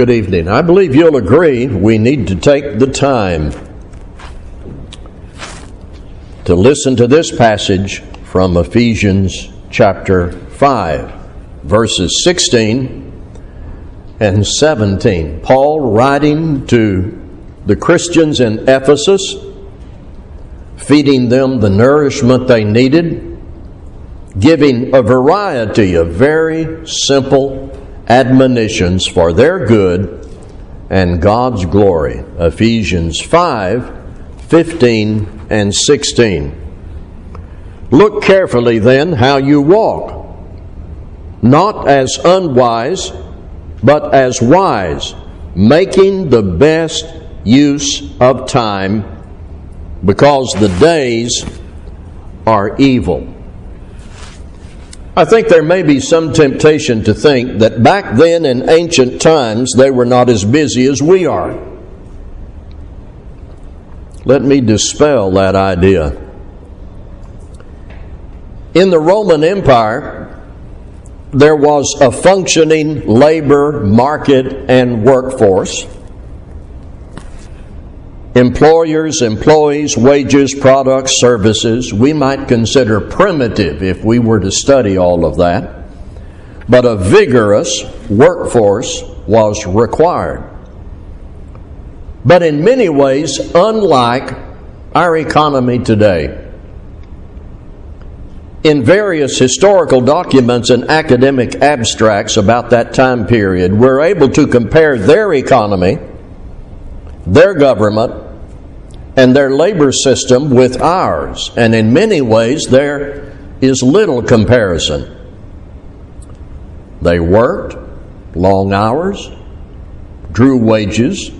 Good evening. I believe you'll agree we need to take the time to listen to this passage from Ephesians chapter 5, verses 16 and 17. Paul writing to the Christians in Ephesus, feeding them the nourishment they needed, giving a variety of very simple admonitions for their good and God's glory. Ephesians 5 15 and 16. Look carefully then how you walk, not as unwise, but as wise, making the best use of time, because the days are evil. I think there may be some temptation to think that back then in ancient times they were not as busy as we are. Let me dispel that idea. In the Roman Empire, there was a functioning labor market and workforce. Employers, employees, wages, products, services, we might consider primitive if we were to study all of that. But a vigorous workforce was required. But in many ways, unlike our economy today, in various historical documents and academic abstracts about that time period, we're able to compare their economy their government, and their labor system with ours. And in many ways, there is little comparison. They worked long hours, drew wages,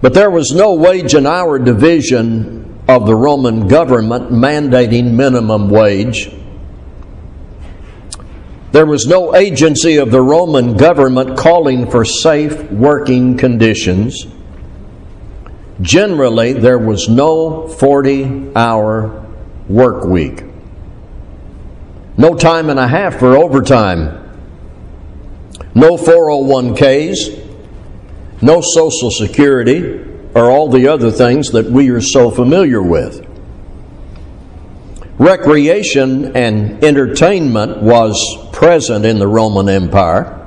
but there was no wage and hour division of the Roman government mandating minimum wage. There was no agency of the Roman government calling for safe working conditions. Generally, there was no 40 hour work week, no time and a half for overtime, no 401ks, no Social Security, or all the other things that we are so familiar with. Recreation and entertainment was present in the Roman Empire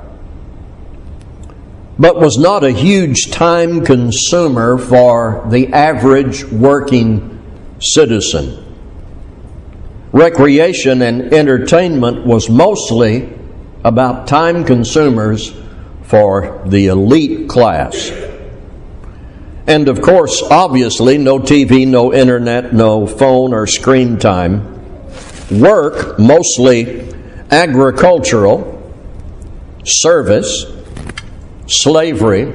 but was not a huge time consumer for the average working citizen. Recreation and entertainment was mostly about time consumers for the elite class. And of course, obviously, no TV, no internet, no phone or screen time. Work, mostly agricultural, service, slavery.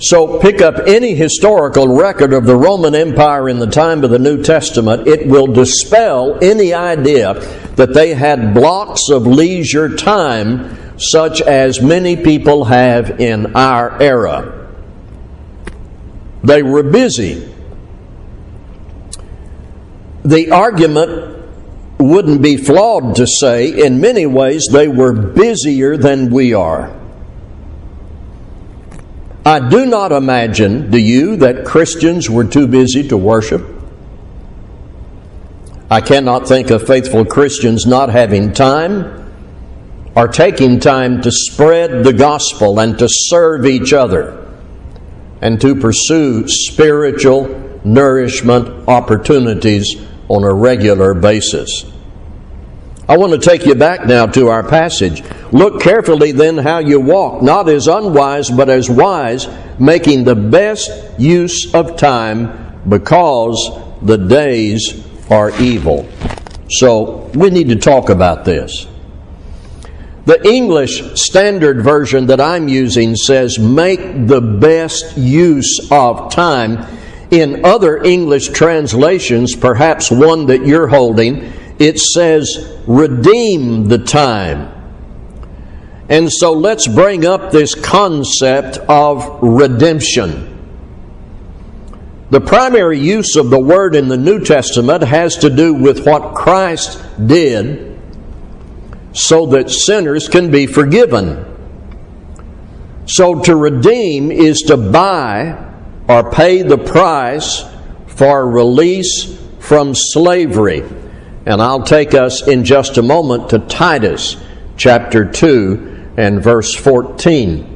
So, pick up any historical record of the Roman Empire in the time of the New Testament, it will dispel any idea that they had blocks of leisure time such as many people have in our era. They were busy. The argument wouldn't be flawed to say, in many ways, they were busier than we are. I do not imagine, do you, that Christians were too busy to worship? I cannot think of faithful Christians not having time or taking time to spread the gospel and to serve each other and to pursue spiritual nourishment opportunities on a regular basis. I want to take you back now to our passage. Look carefully then how you walk, not as unwise, but as wise, making the best use of time because the days are evil. So we need to talk about this. The English Standard Version that I'm using says, make the best use of time. In other English translations, perhaps one that you're holding, it says, redeem the time. And so let's bring up this concept of redemption. The primary use of the word in the New Testament has to do with what Christ did so that sinners can be forgiven. So to redeem is to buy or pay the price for release from slavery. And I'll take us in just a moment to Titus chapter 2 and verse 14.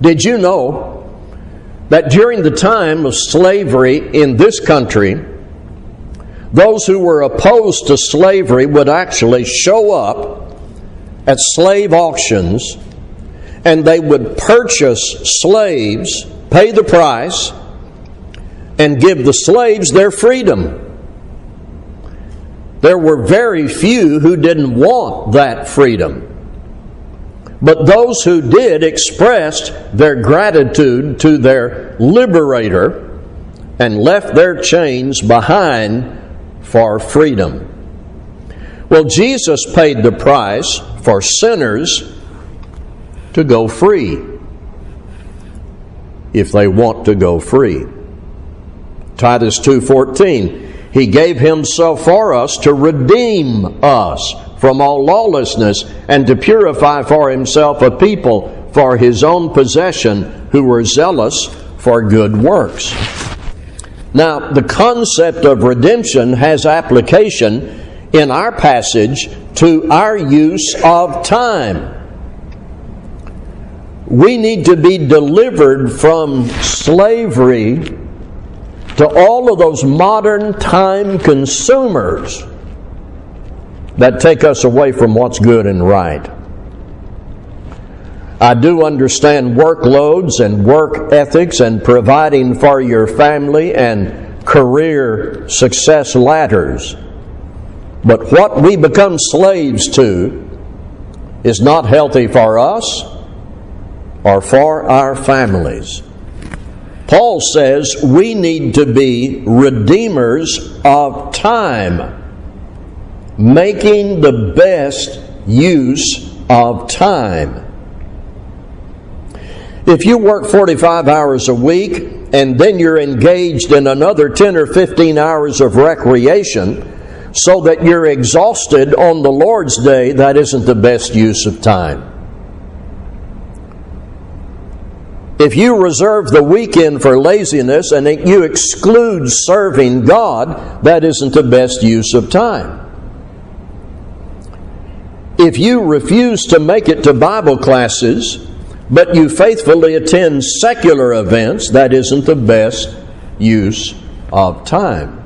Did you know that during the time of slavery in this country, those who were opposed to slavery would actually show up at slave auctions and they would purchase slaves, pay the price, and give the slaves their freedom. There were very few who didn't want that freedom. But those who did expressed their gratitude to their liberator and left their chains behind for freedom. Well, Jesus paid the price for sinners to go free if they want to go free. Titus 2:14 He gave himself for us to redeem us from all lawlessness and to purify for himself a people for his own possession who were zealous for good works. Now, the concept of redemption has application in our passage to our use of time. We need to be delivered from slavery to all of those modern time consumers that take us away from what's good and right. I do understand workloads and work ethics and providing for your family and career success ladders. But what we become slaves to is not healthy for us or for our families. Paul says we need to be redeemers of time making the best use of time. If you work 45 hours a week and then you're engaged in another 10 or 15 hours of recreation so that you're exhausted on the Lord's day, that isn't the best use of time. If you reserve the weekend for laziness and you exclude serving God, that isn't the best use of time. If you refuse to make it to Bible classes, but you faithfully attend secular events, that isn't the best use of time.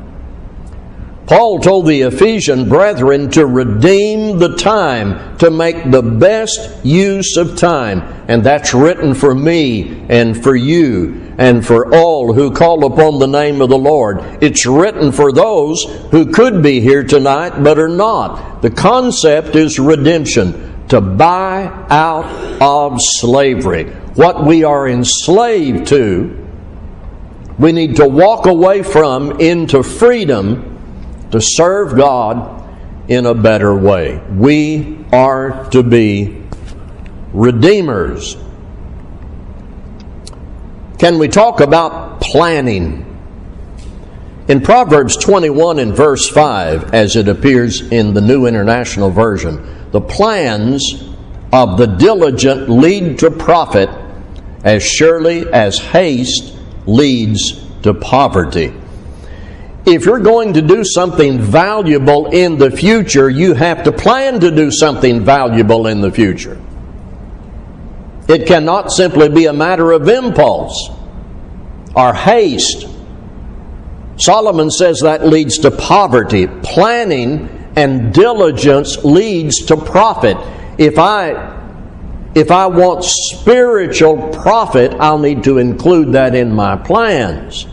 Paul told the Ephesian brethren to redeem the time, to make the best use of time. And that's written for me and for you and for all who call upon the name of the Lord. It's written for those who could be here tonight but are not. The concept is redemption, to buy out of slavery. What we are enslaved to, we need to walk away from into freedom to serve God in a better way. We are to be redeemers. Can we talk about planning? In Proverbs 21 and verse 5, as it appears in the New International Version, the plans of the diligent lead to profit as surely as haste leads to poverty if you're going to do something valuable in the future, you have to plan to do something valuable in the future. It cannot simply be a matter of impulse or haste. Solomon says that leads to poverty. Planning and diligence leads to profit. If I if I want spiritual profit, I'll need to include that in my plans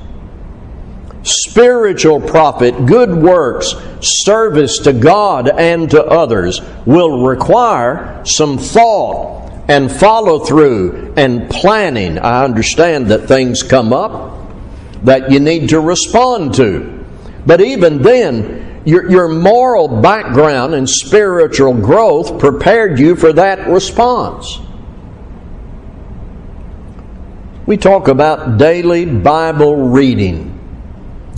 spiritual profit, good works, service to God and to others will require some thought and follow through and planning. I understand that things come up that you need to respond to. But even then, your, your moral background and spiritual growth prepared you for that response. We talk about daily Bible reading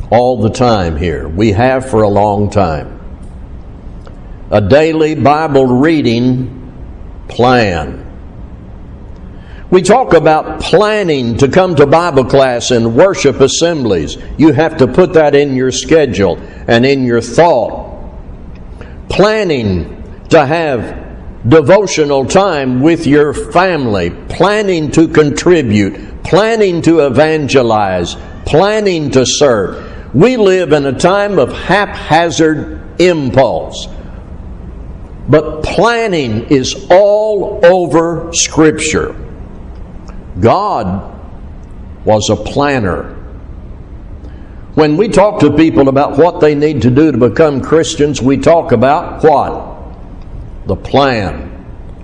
all the time here. We have for a long time. A daily Bible reading plan. We talk about planning to come to Bible class and worship assemblies. You have to put that in your schedule and in your thought. Planning to have devotional time with your family, planning to contribute, planning to evangelize, planning to serve. We live in a time of haphazard impulse. But planning is all over Scripture. God was a planner. When we talk to people about what they need to do to become Christians, we talk about what? The plan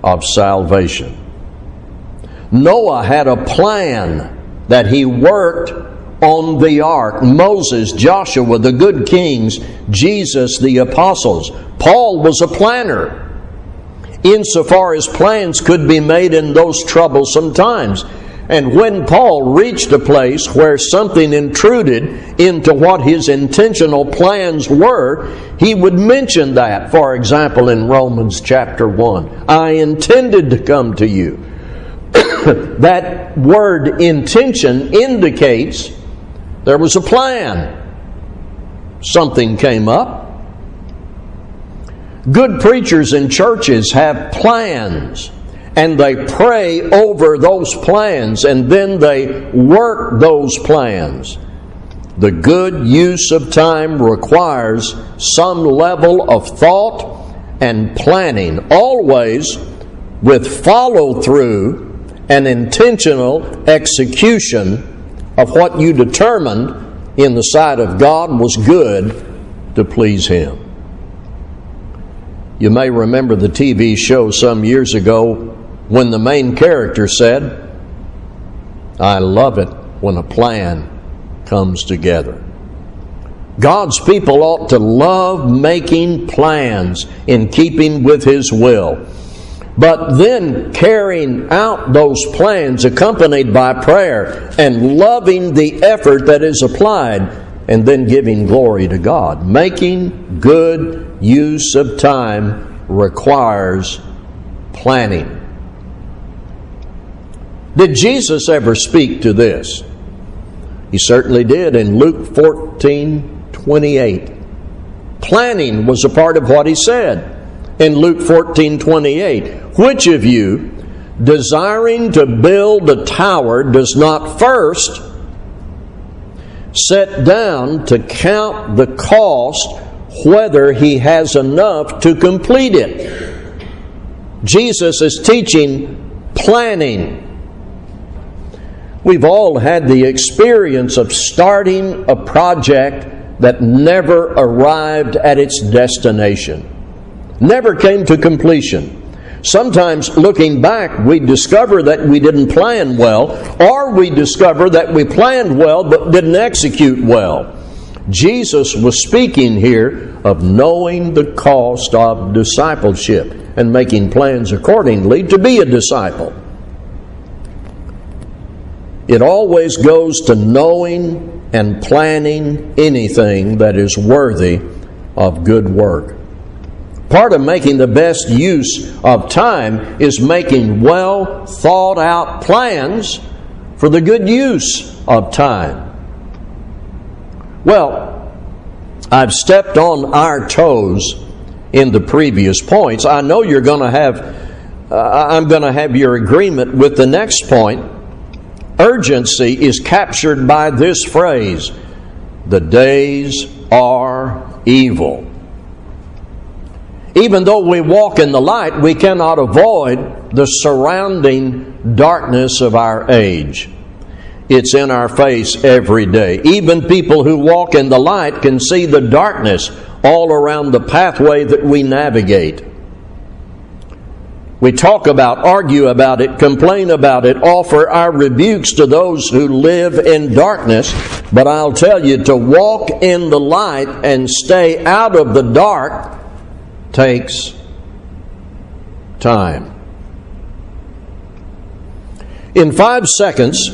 of salvation. Noah had a plan that he worked on the ark. Moses, Joshua, the good kings, Jesus, the apostles. Paul was a planner insofar as plans could be made in those troublesome times. And when Paul reached a place where something intruded into what his intentional plans were, he would mention that. For example, in Romans chapter 1, I intended to come to you. that word intention indicates there was a plan. Something came up. Good preachers in churches have plans and they pray over those plans and then they work those plans. The good use of time requires some level of thought and planning, always with follow through and intentional execution of what you determined in the sight of God was good to please Him. You may remember the TV show some years ago when the main character said, I love it when a plan comes together. God's people ought to love making plans in keeping with His will. But then carrying out those plans accompanied by prayer and loving the effort that is applied and then giving glory to God. Making good use of time requires planning. Did Jesus ever speak to this? He certainly did in Luke 14 28. Planning was a part of what he said in Luke 14 28. Which of you, desiring to build a tower, does not first set down to count the cost whether he has enough to complete it. Jesus is teaching planning. We've all had the experience of starting a project that never arrived at its destination, never came to completion. Sometimes looking back, we discover that we didn't plan well, or we discover that we planned well but didn't execute well. Jesus was speaking here of knowing the cost of discipleship and making plans accordingly to be a disciple. It always goes to knowing and planning anything that is worthy of good work. Part of making the best use of time is making well thought out plans for the good use of time. Well, I've stepped on our toes in the previous points. I know you're going to have, uh, I'm going to have your agreement with the next point. Urgency is captured by this phrase the days are evil. Even though we walk in the light, we cannot avoid the surrounding darkness of our age. It's in our face every day. Even people who walk in the light can see the darkness all around the pathway that we navigate. We talk about, argue about it, complain about it, offer our rebukes to those who live in darkness. But I'll tell you, to walk in the light and stay out of the dark takes time. In five seconds,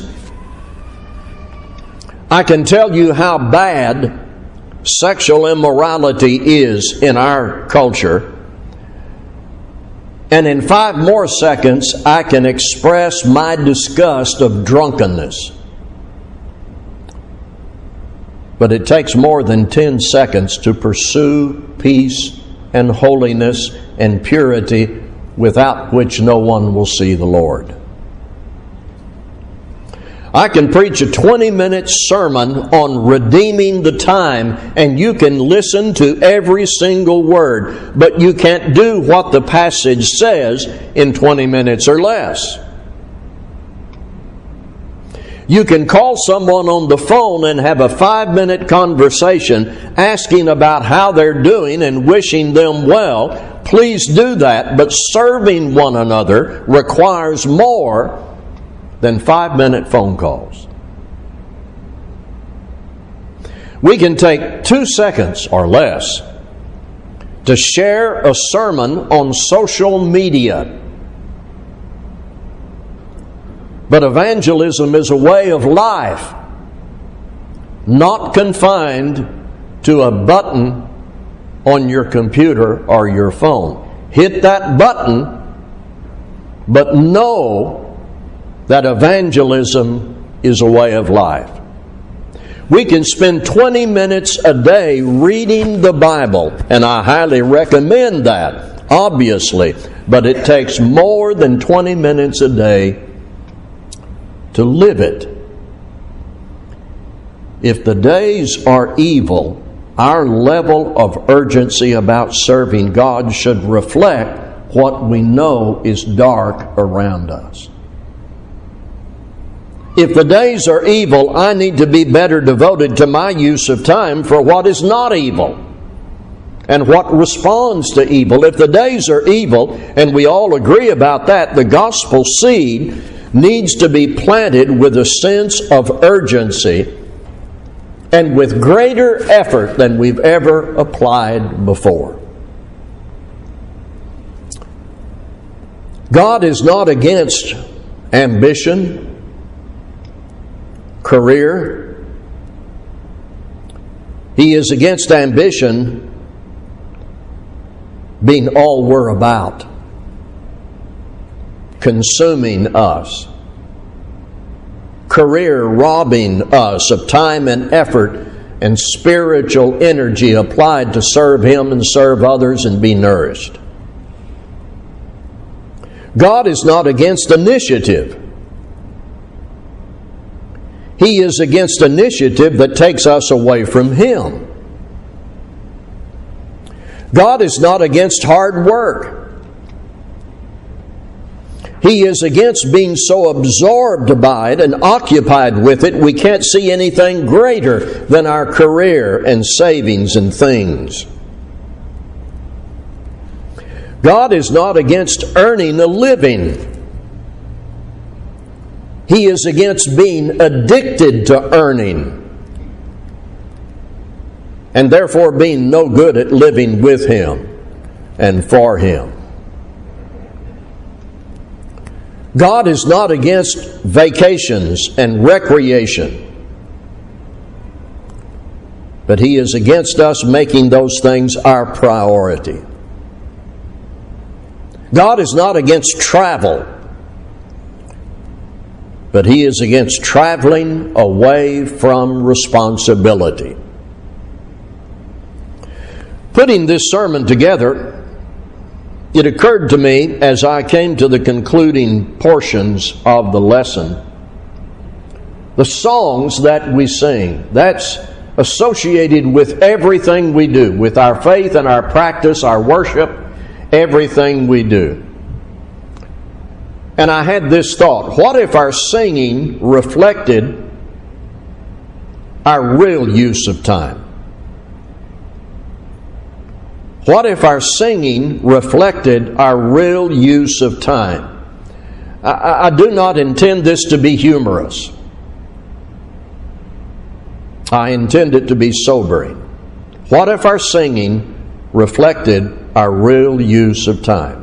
I can tell you how bad sexual immorality is in our culture. And in five more seconds, I can express my disgust of drunkenness. But it takes more than 10 seconds to pursue peace and holiness and purity without which no one will see the Lord. I can preach a 20 minute sermon on redeeming the time, and you can listen to every single word, but you can't do what the passage says in 20 minutes or less. You can call someone on the phone and have a five minute conversation asking about how they're doing and wishing them well. Please do that, but serving one another requires more than five minute phone calls. We can take two seconds or less to share a sermon on social media but evangelism is a way of life, not confined to a button on your computer or your phone. Hit that button, but know that evangelism is a way of life. We can spend 20 minutes a day reading the Bible, and I highly recommend that, obviously, but it takes more than 20 minutes a day to live it. If the days are evil, our level of urgency about serving God should reflect what we know is dark around us. If the days are evil, I need to be better devoted to my use of time for what is not evil and what responds to evil. If the days are evil, and we all agree about that, the gospel seed needs to be planted with a sense of urgency and with greater effort than we've ever applied before. God is not against ambition, career. He is against ambition being all we're about consuming us, career robbing us of time and effort and spiritual energy applied to serve Him and serve others and be nourished. God is not against initiative. He is against initiative that takes us away from Him. God is not against hard work. He is against being so absorbed by it and occupied with it, we can't see anything greater than our career and savings and things. God is not against earning a living. He is against being addicted to earning and therefore being no good at living with Him and for Him. God is not against vacations and recreation, but He is against us making those things our priority. God is not against travel, but He is against traveling away from responsibility. Putting this sermon together, it occurred to me as I came to the concluding portions of the lesson the songs that we sing, that's associated with everything we do, with our faith and our practice, our worship, everything we do. And I had this thought what if our singing reflected our real use of time? What if our singing reflected our real use of time? I, I, do not intend this to be humorous. I intend it to be sobering. What if our singing reflected our real use of time?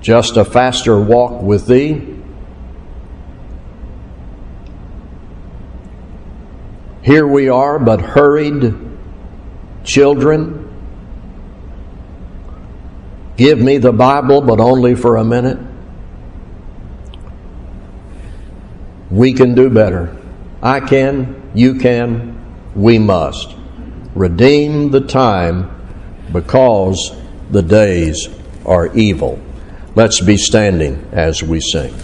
Just a faster walk with Thee Here we are, but hurried children, Give me the Bible, but only for a minute. We can do better. I can, you can, we must. Redeem the time because the days are evil. Let's be standing as we sing.